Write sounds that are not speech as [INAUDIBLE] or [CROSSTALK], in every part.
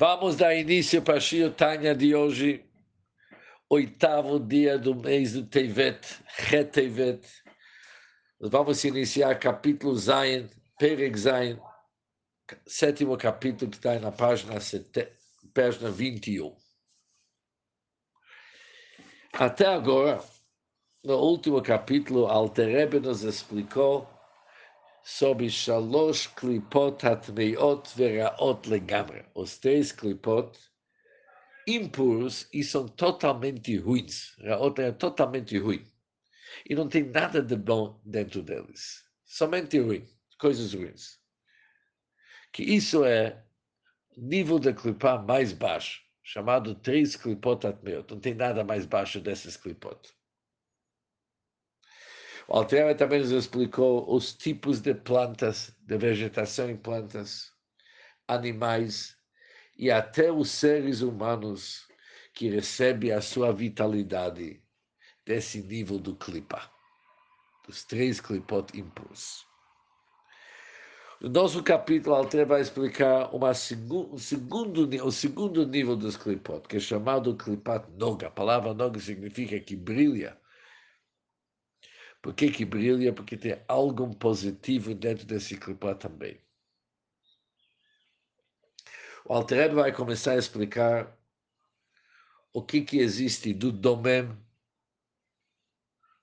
Vamos dar início para a Tanya de hoje, oitavo dia do mês do Tevet, Retevet. Vamos iniciar capítulo Zayin, Perek Zayin, sétimo capítulo que está na página, sete, página 21. Até agora, no último capítulo, Alterebe nos explicou sobre shalosh klipot hatmeiot veraot legamre. Os três klipot impuros e são totalmente ruins. Raot é totalmente ruim. E não tem nada de bom dentro deles. Somente ruim, coisas ruins. Que isso é nível de clipá mais baixo, chamado três klipot atmeot. Não tem nada mais baixo desses klipot. O Altrema também nos explicou os tipos de plantas, de vegetação em plantas, animais e até os seres humanos que recebem a sua vitalidade desse nível do clipa, dos três clipot impuros. No nosso capítulo, Alter vai explicar uma segu, um segundo, o segundo nível dos clipot, que é chamado clipat noga. A palavra noga significa que brilha por que, que brilha? Porque tem algo positivo dentro desse clipá também. O Altereb vai começar a explicar o que, que existe do domem,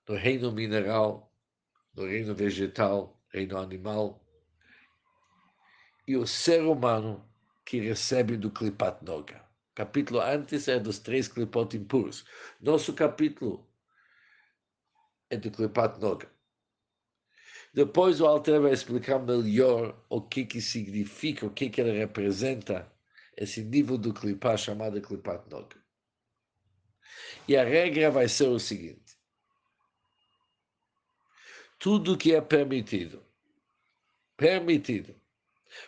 do reino mineral, do reino vegetal, reino animal, e o ser humano que recebe do Klipat Noga. capítulo antes é dos três Klipot impuros. Nosso capítulo é do Klipat Noga. Depois o Alter vai explicar melhor o que, que significa, o que, que ele representa, esse nível do Klipat chamado Klipat Noga. E a regra vai ser o seguinte: tudo que é permitido, permitido,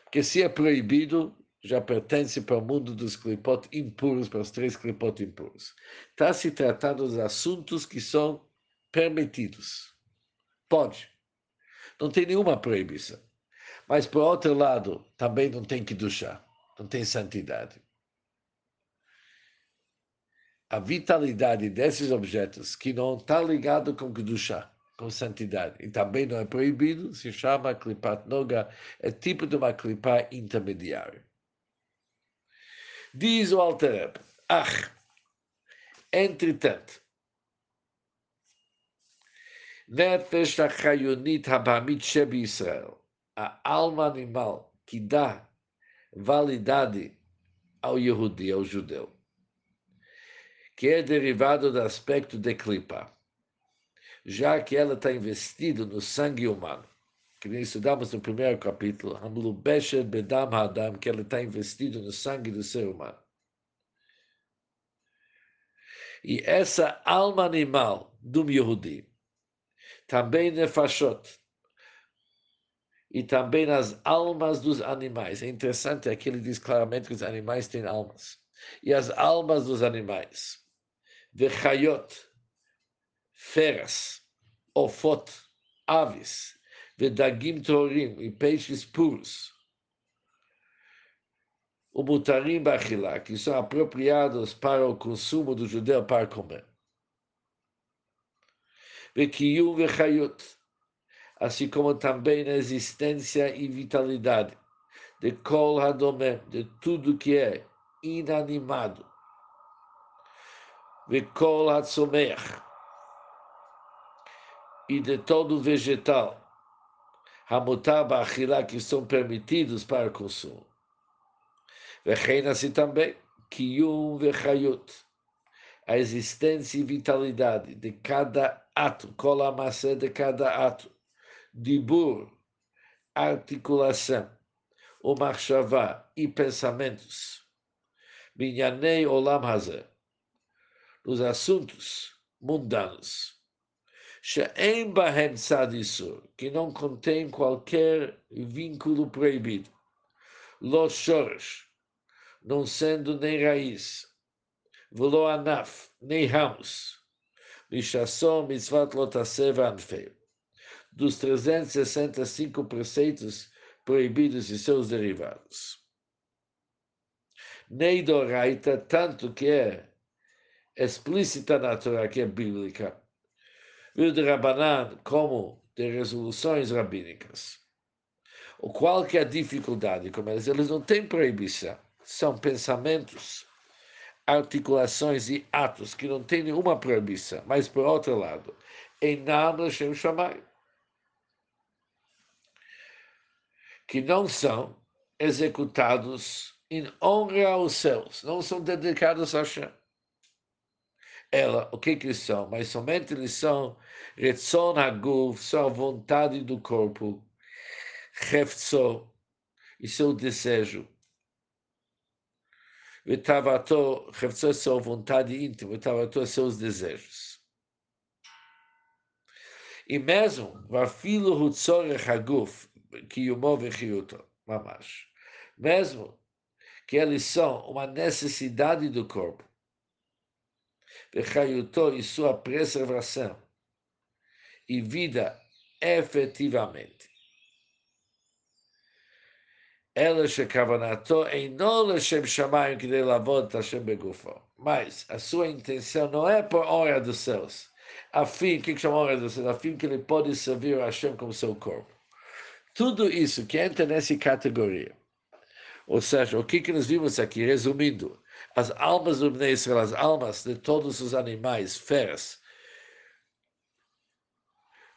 porque se é proibido, já pertence para o mundo dos clipot impuros, para os três clipot impuros. Está se tratando dos assuntos que são permitidos. Pode. Não tem nenhuma proibição. Mas, por outro lado, também não tem que duchar. Não tem santidade. A vitalidade desses objetos que não está ligado com duchar, com santidade, e também não é proibido, se chama klipat noga, é tipo de uma klipa intermediária. Diz o Altereb, ah, entretanto, Nefesh Achayonit Habamit Sheb Israel, a alma animal que dá validade ao Yehudi, ao judeu, que é derivado do aspecto de clipa, já que ela está investida no sangue humano, que nós estudamos no primeiro capítulo, Hamlubeshet Bedam Hadam, que ela está investida no sangue do ser humano. E essa alma animal do Yehudi, também nefashot, e também nas almas dos animais. É interessante, aqui ele diz claramente que os animais têm almas. E as almas dos animais, vechayot, feras, ofot, aves, vedagim torim, e peixes puros, o mutarim bachilá, que são apropriados para o consumo do judeu para comer. Vekiyum vechayut, assim como também na existência e vitalidade de kol hadome, de tudo que é inanimado. Vekol hatzomeach, e de todo vegetal, hamutar ba'achilá, que são permitidos para consumo. Vechein assim também, kiyum vechayut, a existência e vitalidade de cada ato, cola massa de cada ato, dibur, articulação, o marchavá e pensamentos, minyanei olam hazeh, nos assuntos mundanos, she'em bahem sadisur, que não contém qualquer vínculo proibido, los shorosh, não sendo nem raiz, velo anaf, nem ramos, Mishasson mitzvat lotaseva anfeu. Dos 365 preceitos proibidos e seus derivados. Neidoraita, tanto que é explícita na Torá, que é bíblica, e de Rabanan, como de resoluções rabínicas. O qual que é a dificuldade com eles? Eles não têm proibição, são pensamentos, articulações e atos que não têm nenhuma proibição, mas por outro lado, em nada Hashem Shammai, que não são executados em honra aos céus, não são dedicados a Hashem. Ela, o que que são? Mas somente eles são Retzon Haguf, são a vontade do corpo, Hefzo, e seu desejo. Vetavato, Hefzo é sua vontade íntima, Vetavato é seus desejos. E mesmo, Vafilo Hutzor Haguf, que o move mamash. Mesmo que eles são uma necessidade do corpo, e sua preservação e vida efetivamente. Ela shekavanato einon Hashem shamayim kidei lavod Hashem begufo. Mas a sua intenção não é por honra dos céus, a fim, que chama honra dos céus? A fim que ele pode servir a Hashem como seu corpo. Tudo isso que entra nessa categoria. Ou seja, o que, que nós vimos aqui, resumindo, as almas do Bnei Israel, as almas de todos os animais, feras,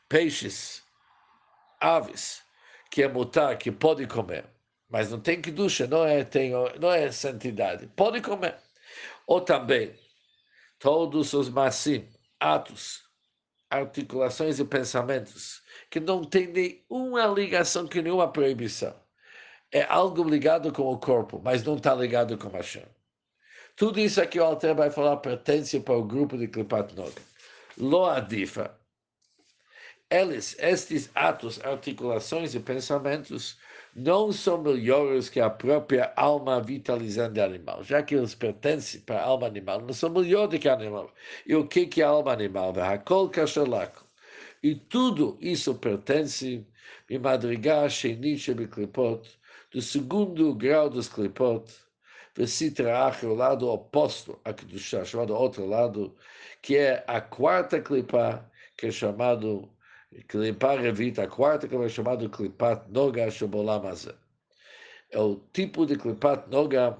peixes, aves, que é mutar, que pode comer, mas não tem que ducha, não é, tem, não é santidade, pode comer. Ou também, todos os massim, atos, articulações e pensamentos que não tem nenhuma ligação com nenhuma proibição. É algo ligado com o corpo, mas não está ligado com a chama. Tudo isso aqui o Alter vai falar pertence para o grupo de Klipat Nog. Lo adifa. Eles, estes atos, articulações e pensamentos, não são melhores que a própria alma vitalizante animal, já que eles pertencem para a alma animal, não são melhores que a animal. E o que, é a alma animal? E tudo isso pertence em madrigal shenit klipot, do segundo grau dos klipot, Vesitrach, o lado oposto a Kedushá, chamado outro lado, que é a quarta clipa, que é chamado clipa revita, a quarta que é chamado clipat noga shebolam É o tipo de clipat noga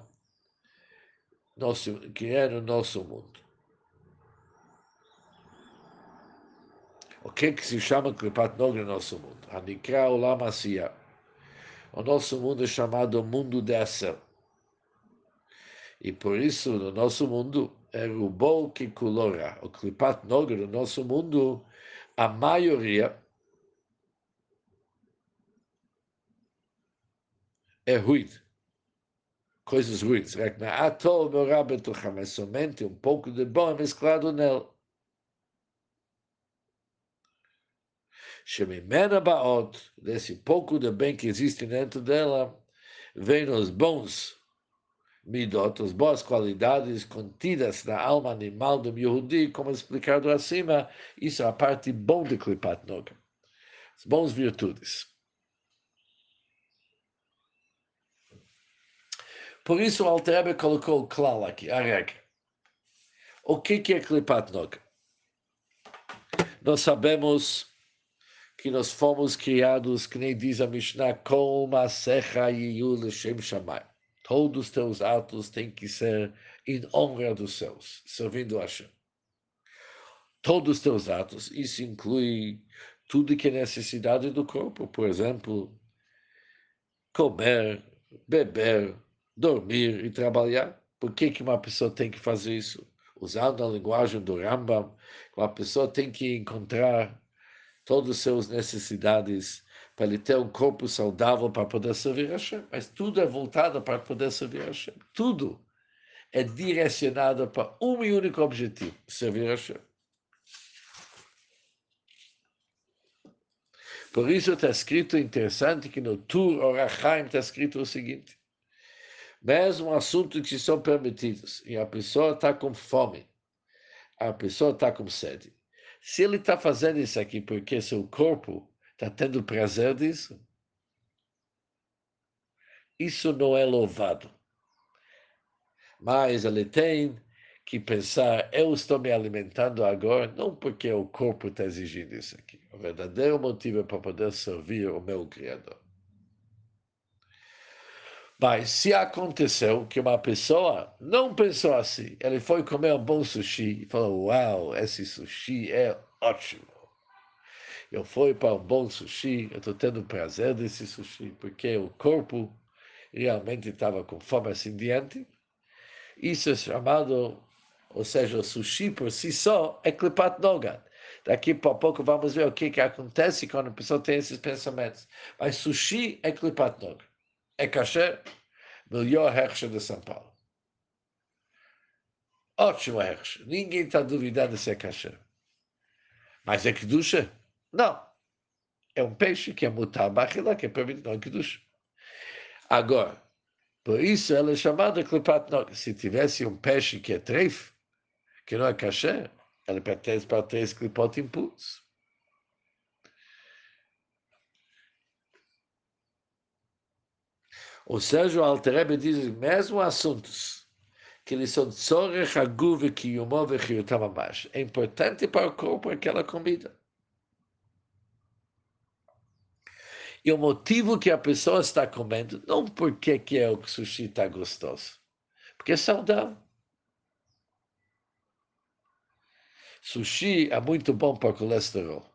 nosso, que é no nosso mundo. O que, que se chama clipat noga no nosso mundo? Hanikra olam O nosso mundo é chamado mundo de ação. E por isso, no nosso mundo, é o bom que colora. O clipat noga no nosso mundo, a maioria é ruim. Coisas ruins. Mas somente um pouco de bom é mesclado nela. Shemimena baot, desse pouco de bem que existe dentro dela, vem os bons midot, as boas qualidades contidas na alma animal do Yehudi, como explicado acima, isso é a parte bom de Klipat Noga. As boas virtudes. Por isso o Altrebe colocou o klal aqui, a regra. O que, é Klipat Noga? Nós sabemos que nós fomos criados, que nem diz a Mishnah, com uma serra e Shem Shammai Todos os teus atos têm que ser em honra dos céus, servindo a Hashem. Todos os teus atos, isso inclui tudo que é necessidade do corpo, por exemplo, comer, beber, dormir e trabalhar. Por que, que uma pessoa tem que fazer isso? Usando a linguagem do Rambam, uma pessoa tem que encontrar todas as suas necessidades para ele ter um corpo saudável para poder servir a Hashem. Mas tudo é voltado para poder servir a Hashem. Tudo é direcionado para um único objetivo, servir a Hashem. Por isso está escrito interessante que no Tur Orachaim está escrito o seguinte: mesmo assuntos que são permitidos e a pessoa está com fome, a pessoa está com sede. Se ele está fazendo isso aqui porque seu corpo Está tendo prazer disso? Isso não é louvado. Mas ele tem que pensar, eu estou me alimentando agora, não porque o corpo está exigindo isso aqui. O verdadeiro motivo é para poder servir o meu Criador. Mas se aconteceu que uma pessoa não pensou assim, ele foi comer um bom sushi e falou: Uau, esse sushi é ótimo. Eu fui para um bom sushi, eu estou tendo prazer desse sushi, porque o corpo realmente estava com fome assim diante. Isso é chamado, ou seja, o sushi por si só é klipat nogat. Daqui a pouco vamos ver o que, que acontece quando a pessoa tem esses pensamentos. Mas sushi é klipat nogat. É kasher, melhor herrscher de São Paulo. Ótimo herrscher. Ninguém está duvidando se é kasher. Mas é kedusha? Não. É um peixe que é mutar bachila, que é permitido, não é kedusha. Agora, por isso ela é chamada klipat nogat. Se tivesse um peixe que é treif, que não é kasher, ela pertence para três klipot impuros. Ou seja, o Alterebe diz mesmo assuntos que eles são tzorech haguv kiyumo vechiyutam amash. É importante para o corpo aquela comida. E o motivo que a pessoa está comendo, não porque que é o sushi está gostoso, porque é saudável. Sushi é muito bom para colesterol.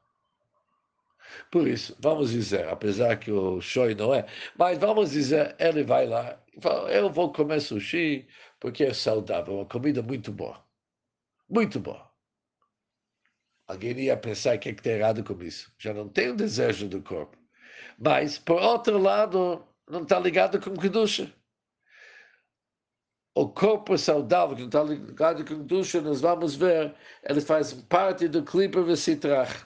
Por isso, vamos dizer, apesar que o show não é, mas vamos dizer, ele vai lá e fala, eu vou comer sushi porque é saudável, uma comida muito boa. Muito boa. Alguém ia pensar o que, é que tem errado com isso. Já não tem o desejo do corpo. Mas, por outro lado, não está ligado com Kedusha. O corpo saudável, que não está ligado com Kedusha, nós vamos ver, ele faz parte do clipe Vesitrach.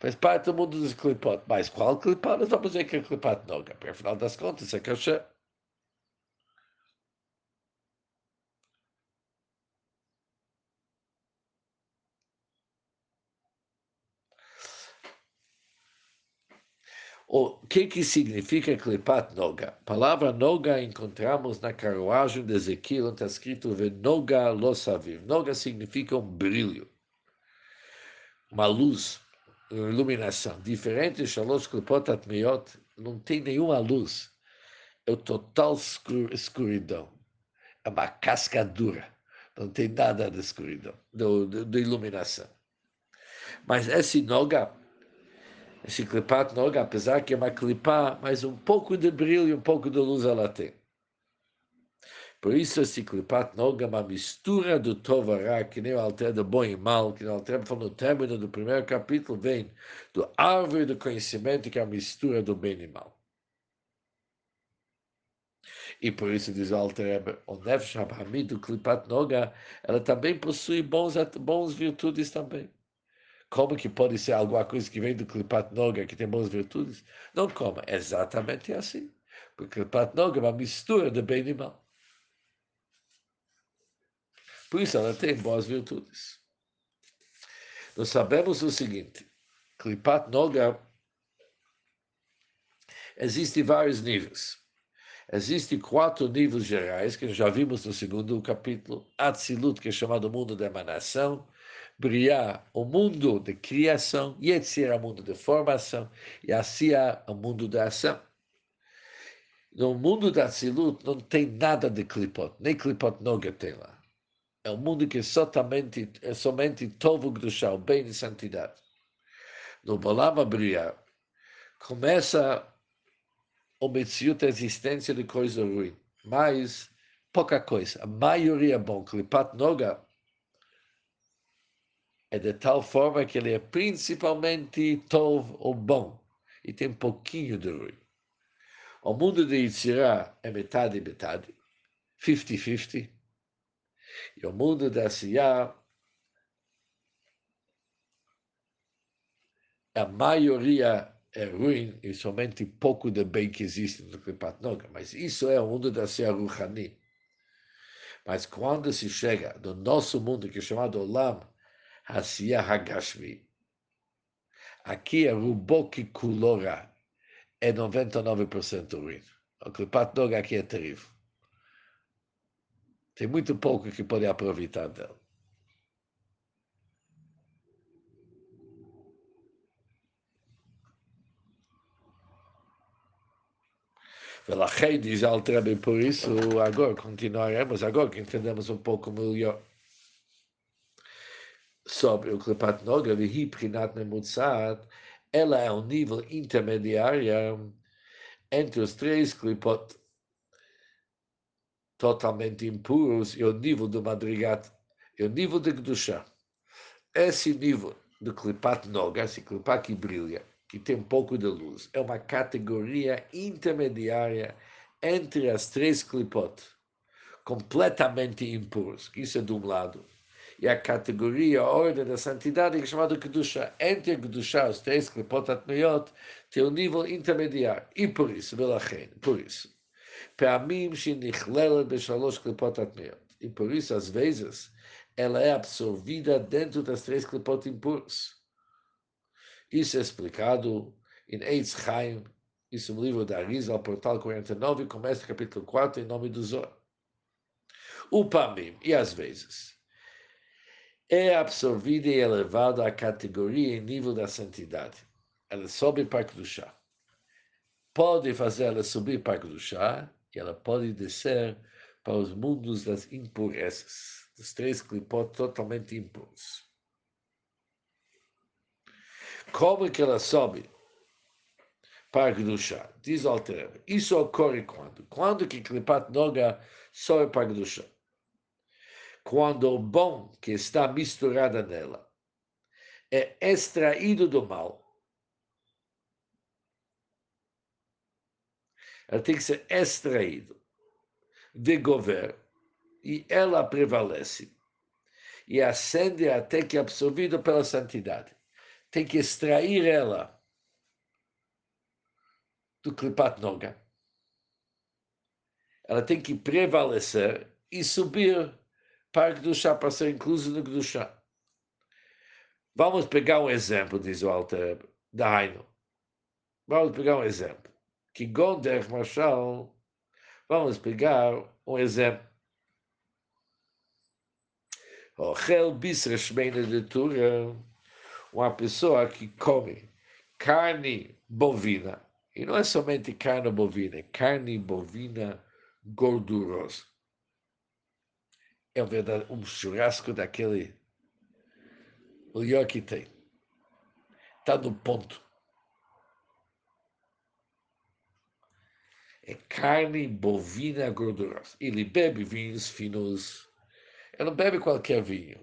Faz parte do mundo dos clipot. Mas qual clipot? Nós vamos dizer que é clipot noga. Porque afinal das contas é cachê. O que que significa clipat noga? A palavra noga encontramos na carruagem de Ezequiel, onde está escrito noga lo saviv. Noga significa um brilho, uma luz iluminação. Diferente de Shalosh Klipot Atmeyot, não tem nenhuma luz. É o total escur escuridão. É uma casca dura. Não tem nada de escuridão, de, de iluminação. Mas esse Noga, esse Klipat Noga, apesar que é uma clipá, mas um pouco de brilho, um pouco de luz ela tem. Por isso, esse Klipat Noga é uma mistura do Tovará, que nem o Alter do bom e mal, que o Alter falou no término do primeiro capítulo, vem do árvore do conhecimento, que é a mistura do bem e mal. E por isso diz o Alter o Nefesh Hamid do Klipat Noga, ela também possui bons, bons virtudes também. Como que pode ser alguma coisa que vem do Klipat Noga, que tem boas virtudes? Não como, é exatamente assim. Porque Klipat Noga é uma mistura de bem e mal. Por isso ela tem boas virtudes. Nós sabemos o seguinte: Klipat Noga existem vários níveis. Existem quatro níveis gerais, que já vimos no segundo capítulo. Atzilut, que é chamado mundo da emanação. Briá, o mundo de criação. Yetzirah, o mundo de formação. E Asiya, o mundo da ação. No mundo da Atzilut não tem nada de Klipot, nem Klipot Noga tem lá. É um mundo que é somente, é somente Tovo Gdushá, o bem e santidade. No Bolam Bria, começa o Metziut, a existência de coisa ruim, mas pouca coisa. A maioria é bom. Klipat Noga é de tal forma que ele é principalmente Tov, ou bom, e tem pouquinho de ruim. O mundo de Yitzirah é metade e metade, 50-50. E o mundo da Siyah, a maioria é ruim e somente pouco de bem que existe no Kripat Noga. Mas isso é o mundo da Siyah Ruhani. Mas quando se chega no nosso mundo, que é chamado Olam, Hasiyah Hagashmi, aqui é Ruboki Kulora, é 99% ruim. O Kripat Noga aqui é terrível. Tem muito pouco que pode aproveitar dela. Velachei diz Altrebe, por isso agora continuaremos, agora que entendemos um pouco melhor sobre o Klipat Noga, Vihi Prinat Nemutzat, ela é um nível intermediário entre os três Klipot totalmente impuros e o nível do Madrigat, e o nível de Gdusha. Esse nível do Klipat Noga, esse Klipat que brilha, que tem um pouco de luz, é uma categoria intermediária entre as três Klipot, completamente impuros. Isso é de um lado. E a categoria, a ordem da santidade, que é chamada Kedusha. Entre Kedusha, os três Klipot Atmeyot, tem um nível intermediário. E por isso, por isso, פעמים שהיא נכללת בשלוש קליפות הטמעות. E por isso, às vezes, ela é absorvida dentro das três clipot impuros. Isso é explicado em Eitz Chaim, isso no livro da Arizal, portal 49, começa o capítulo 4, em nome do Zohar. O Pamim, e às vezes, é absorvida e elevada à categoria em nível da santidade. Ela sobe para chá. Pode fazer ela subir para chá e ela pode descer para os mundos das impurezas, dos três clipot totalmente impuros. Como que ela sobe para Gdusha? Diz o Alter, isso ocorre quando? Quando que Klipat Noga sobe para Gdusha? Quando o bom que está misturado nela é extraído do mal ela tem que ser extraída de governo e ela prevalece e ascende até que é absorvida pela santidade. Tem que extrair ela do Klipat Noga. Ela tem que prevalecer e subir para Gdusha, para ser incluso no Gdusha. Vamos pegar um exemplo, diz o Alter da Haino. Vamos pegar um exemplo que Gonder Machal, vamos pegar um exemplo. O Hel Bisra Shmeina de Tura, uma pessoa que come carne bovina, e não é somente carne bovina, é carne bovina gordurosa. É um um churrasco daquele melhor que tem. Está no ponto. é carne bovina gordurosa. Ele bebe vinhos finos. Ele não bebe qualquer vinho.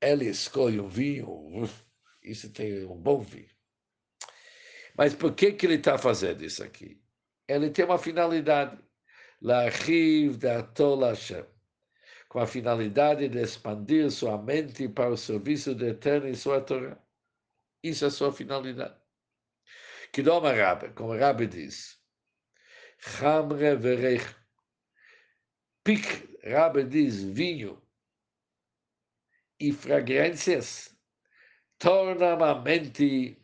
Ele escolhe um vinho, [LAUGHS] isso tem um bom vinho. Mas por que, que ele está fazendo isso aqui? Ele tem uma finalidade. Da Tolashem. Com a finalidade de expandir sua mente para o serviço do Eterno e sua Torá. Isso é a sua finalidade. Kidom Rabbe, como Rabbe diz, Chamre verech. Pic, Rabbe diz, vinho e fragrâncias tornam a mente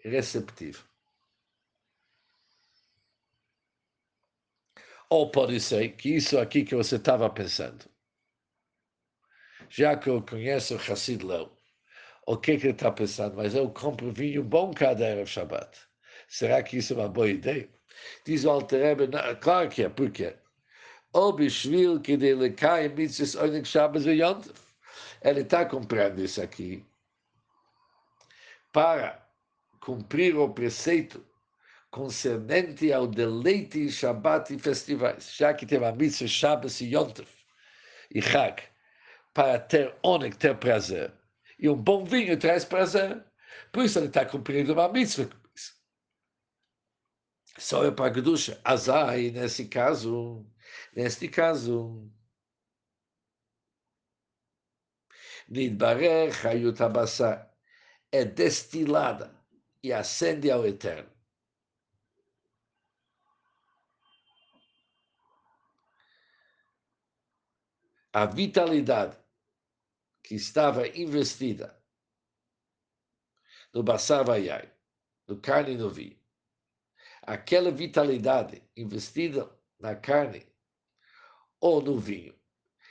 receptiva. Ou pode ser que isso aqui que você estava pensando, já que eu conheço Hassid Leu, o que, que ele está pensando? Mas eu compro vinho bom cada Erev Shabbat. Será que isso é uma boa ideia? Diz o Alter claro que é, por quê? O Bishvil que ele cai mitzvahs onik Shabbos e Yontef. Ele está comprando isso aqui para cumprir o preceito concernente ao deleite em Shabbat e festivais, já que tem a mitzvah Shabbos e Yontef e Chag, para ter onik, ter prazer. E um bom vinho traz prazer. Por isso ele está cumprindo uma mitzvah só é para Kedusha. Azai, nesse caso, neste caso, Nidbarer Hayut é destilada e ascende ao Eterno. A vitalidade que estava investida no Bassar Vayai, no carne e no vinho, aquela vitalidade investida na carne ou no vinho,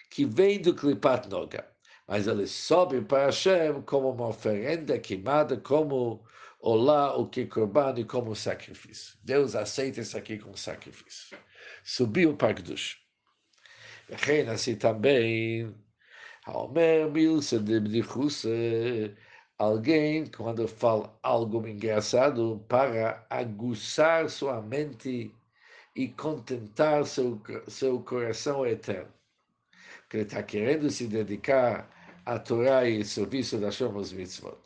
que vem do Klipat Noga, mas ele sobe para Hashem como uma oferenda queimada, como olá, o que corban e como sacrifício. Deus aceita isso aqui como sacrifício. Subiu para Kedush. Reina assim também, Milsa de Bdichusa, alguém, quando fala algo engraçado, para aguçar sua mente e contentar seu, seu coração eterno. Porque ele está querendo se dedicar à Torá e ao serviço da Shomos Mitzvot.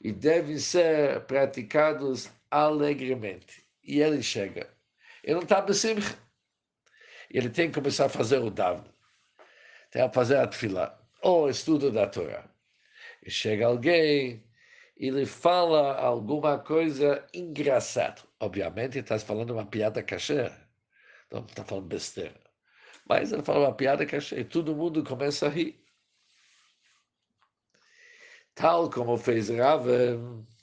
E devem ser praticados alegremente. E ele chega. Ele não está besimcha. Ele tem que começar a fazer o Davno. Tem que fazer a Tfilah. Ou estudo da Torá. E chega alguém e ele fala alguma coisa engraçada. Obviamente, está falando uma piada cachê. Não está falando besteira. Mas ele fala uma piada cachê e todo mundo começa a rir. Tal como fez Rav,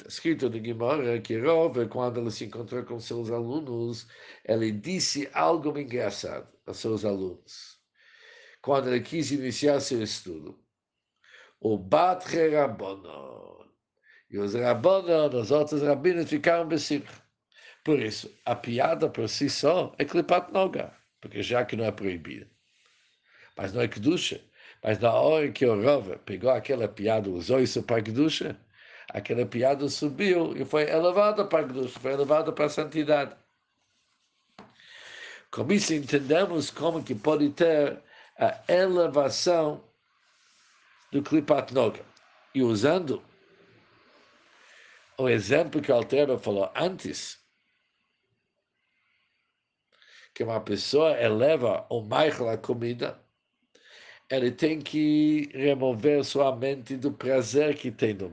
escrito no Guimara, que Rav, quando ele se encontrou com seus alunos, ele disse algo engraçado a seus alunos. Quando ele quis iniciar seu estudo. O Batre Rabbanon. E os Rabbanon, os outros rabinos, ficaram besimcha. Por isso, a piada por si só é clipat noga, porque já que não é proibido. Mas não é kedusha. Mas na hora que o Rova pegou aquela piada, usou isso para kedusha, aquela piada subiu e foi elevada para kedusha, foi elevada para a santidade. Com isso entendemos como que pode ter a elevação do clipat noga. E usando o exemplo que o Altero falou antes, que uma pessoa eleva o Michael a comida, ele tem que remover sua mente do prazer que tem no.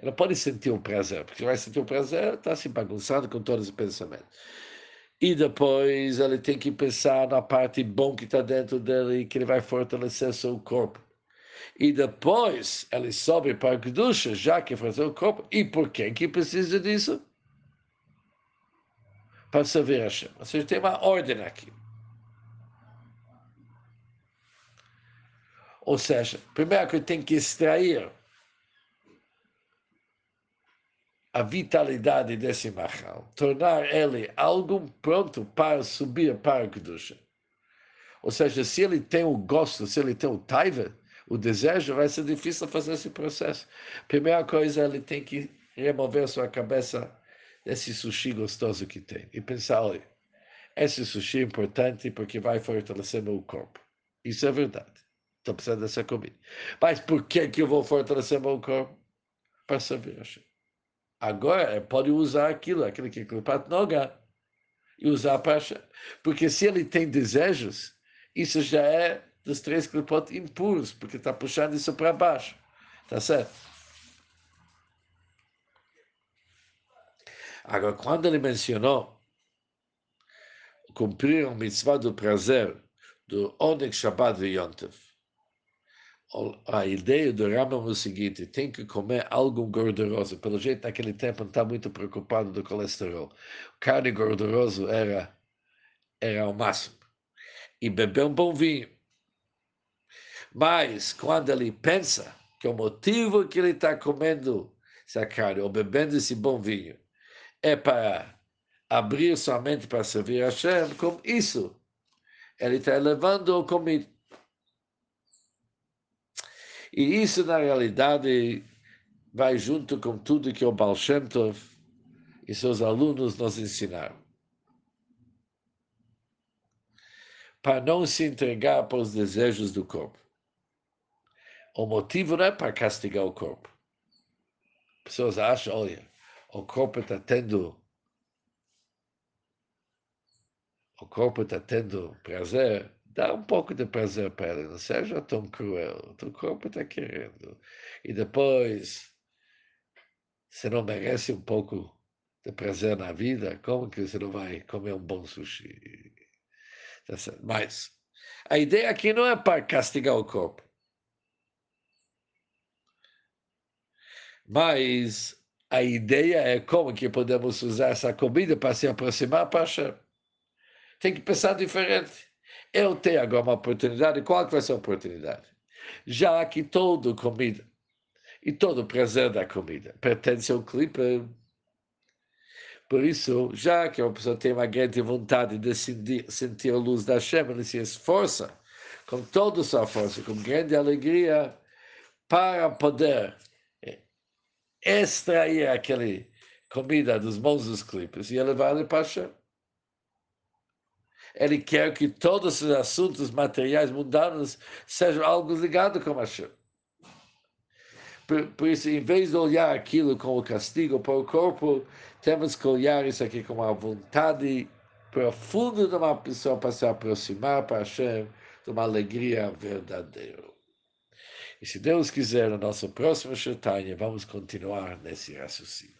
Ele pode sentir o prazer, porque vai sentir o prazer, está se bagunçando com todos os pensamentos. E depois ele tem que pensar na parte bom que está dentro dele, que ele vai fortalecer seu corpo. E depois ele sobe para a Kedusha, já que fazer o corpo. E por que que precisa disso? para servir a Hashem. Ou seja, tem uma ordem aqui. Ou seja, primeiro que tem que extrair a vitalidade desse machal, tornar ele algo pronto para subir para a Kedusha. Ou seja, se ele tem o gosto, se ele tem o taiva, o desejo, vai ser difícil fazer esse processo. Primeira coisa, ele tem que remover sua cabeça desse sushi gostoso que tem. E pensar, olha, esse sushi é importante porque vai fortalecer meu corpo. Isso é verdade. Estou precisando dessa comida. Mas por que, que eu vou fortalecer meu corpo? Para saber. Agora, pode usar aquilo, aquilo que é Klipat Noga, e usar para Porque se ele tem desejos, isso já é dos três Klipot impuros, porque está puxando isso para baixo. Tá certo? Agora, quando ele mencionou cumprir a mitzvah do prazer do Oneg Shabbat e Yontev, a ideia do Rambam é o seguinte: tem que comer algo gorduroso. Pelo jeito, naquele tempo, não está muito preocupado do colesterol. Carne gorduroso era, era o máximo. E beber um bom vinho. Mas, quando ele pensa que o motivo que ele está comendo essa carne ou bebendo esse bom vinho é para abrir sua mente para servir a Hashem, como isso, ele está elevando o comido. E isso, na realidade, vai junto com tudo que o Baal Shem Tov e seus alunos nos ensinaram. Para não se entregar para os desejos do corpo. O motivo não é para castigar o corpo. Pessoas acham, olha, o corpo está tendo o corpo está tendo prazer, dá um pouco de prazer para ele, não seja tão cruel. O corpo está querendo. E depois, se não merece um pouco de prazer na vida, como que você não vai comer um bom sushi? Tá Mas a ideia aqui não é para castigar o corpo. Mas a ideia é como que podemos usar essa comida para se aproximar para Hashem. Tem que pensar diferente. Eu tenho agora uma oportunidade, qual que vai ser a oportunidade? Já que toda comida e todo o prazer da comida pertence ao clipe, por isso, já que a pessoa tem uma grande vontade de sentir, sentir a luz da Hashem, ele se esforça com toda a sua força, com grande alegria, para poder extrair aquele comida dos mãos dos clipes e levar ele para Hashem. Ele quer que todos os assuntos materiais mundanos sejam algo ligado com Hashem. Por, por, isso, em vez de olhar aquilo como castigo para o corpo, temos que olhar isso aqui como a vontade profunda de uma pessoa para se aproximar para Hashem, de uma alegria verdadeira. E se Deus quiser, no nosso próximo Shetanya, vamos continuar nesse raciocínio.